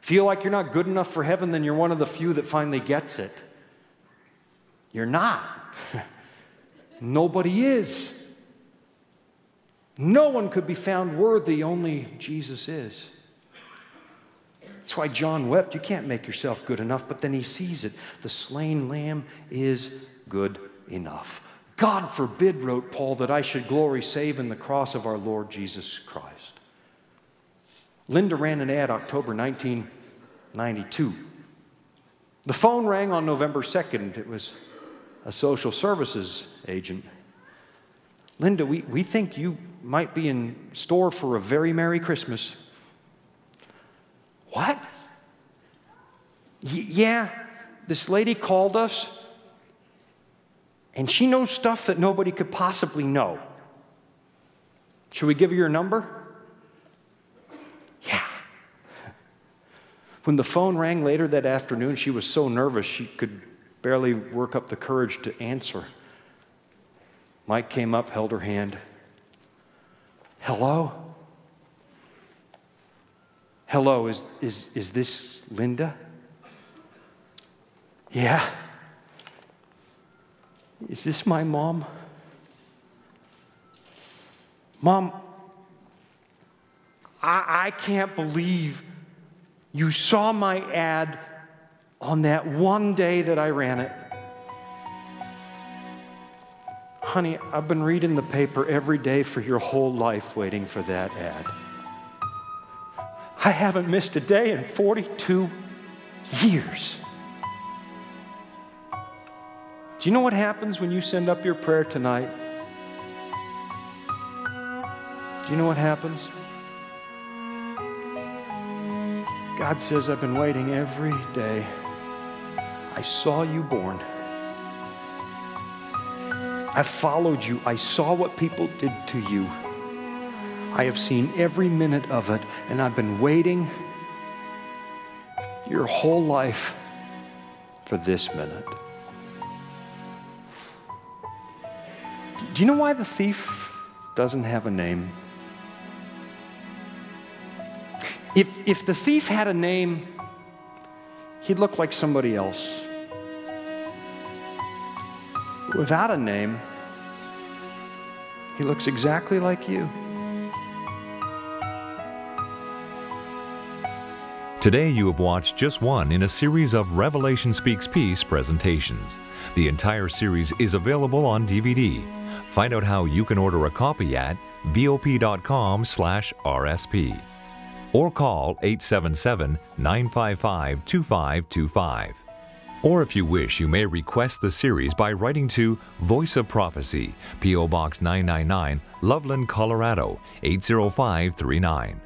feel like you're not good enough for heaven, then you're one of the few that finally gets it. You're not. Nobody is. No one could be found worthy, only Jesus is. That's why John wept. You can't make yourself good enough, but then he sees it. The slain lamb is good enough. God forbid, wrote Paul, that I should glory save in the cross of our Lord Jesus Christ. Linda ran an ad October 1992. The phone rang on November 2nd. It was a social services agent. Linda, we, we think you might be in store for a very Merry Christmas. What? Y- yeah, this lady called us, and she knows stuff that nobody could possibly know. Should we give her your number? Yeah. When the phone rang later that afternoon, she was so nervous she could barely work up the courage to answer. Mike came up, held her hand. Hello? Hello, is, is, is this Linda? Yeah. Is this my mom? Mom, I, I can't believe you saw my ad on that one day that I ran it. Honey, I've been reading the paper every day for your whole life waiting for that ad. I haven't missed a day in 42 years. Do you know what happens when you send up your prayer tonight? Do you know what happens? God says, I've been waiting every day. I saw you born. I followed you. I saw what people did to you. I have seen every minute of it, and I've been waiting your whole life for this minute. Do you know why the thief doesn't have a name? If, if the thief had a name, he'd look like somebody else. Without a name, he looks exactly like you. Today, you have watched just one in a series of Revelation Speaks Peace presentations. The entire series is available on DVD. Find out how you can order a copy at vop.com/rsp or call 877-955-2525. Or if you wish, you may request the series by writing to Voice of Prophecy, P.O. Box 999, Loveland, Colorado 80539.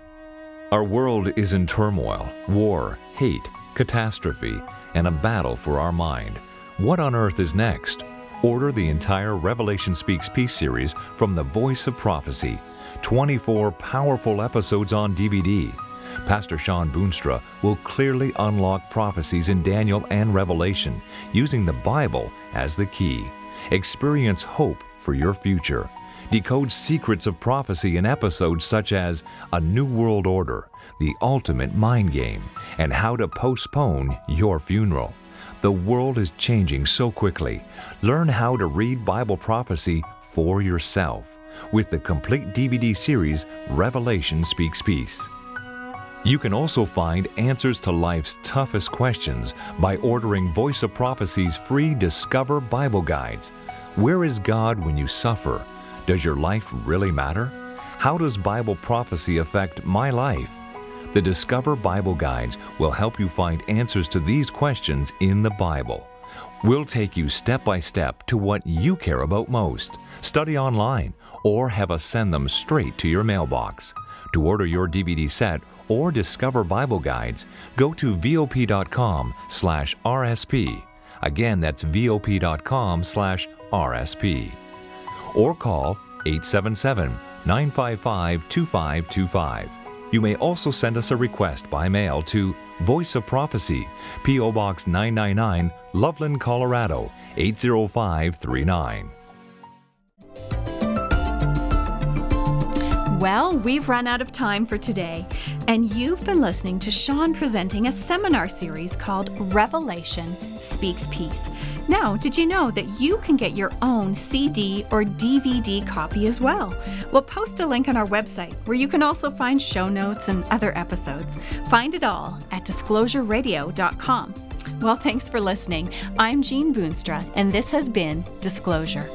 Our world is in turmoil, war, hate, catastrophe, and a battle for our mind. What on earth is next? Order the entire Revelation Speaks Peace series from the Voice of Prophecy. 24 powerful episodes on DVD. Pastor Shawn Boonstra will clearly unlock prophecies in Daniel and Revelation using the Bible as the key. Experience hope for your future. Decode secrets of prophecy in episodes such as A New World Order, The Ultimate Mind Game, and How to Postpone Your Funeral. The world is changing so quickly. Learn how to read Bible prophecy for yourself with the complete DVD series Revelation Speaks Peace. You can also find answers to life's toughest questions by ordering Voice of Prophecy's free Discover Bible Guides. Where is God when you suffer? Does your life really matter? How does Bible prophecy affect my life? The Discover Bible Guides will help you find answers to these questions in the Bible. We'll take you step by step to what you care about most. Study online or have us send them straight to your mailbox. To order your DVD set or discover Bible guides, go to vop.com/rsp. Again, that's vop.com/rsp or call 877 955 2525. You may also send us a request by mail to Voice of Prophecy, P.O. Box 999, Loveland, Colorado 80539. Well, we've run out of time for today, and you've been listening to Shawn presenting a seminar series called Revelation Speaks Peace. Now, did you know that you can get your own CD or DVD copy as well? We'll post a link on our website where you can also find show notes and other episodes. Find it all at disclosureradio.com. Well, thanks for listening. I'm Jean Boonstra, and this has been Disclosure.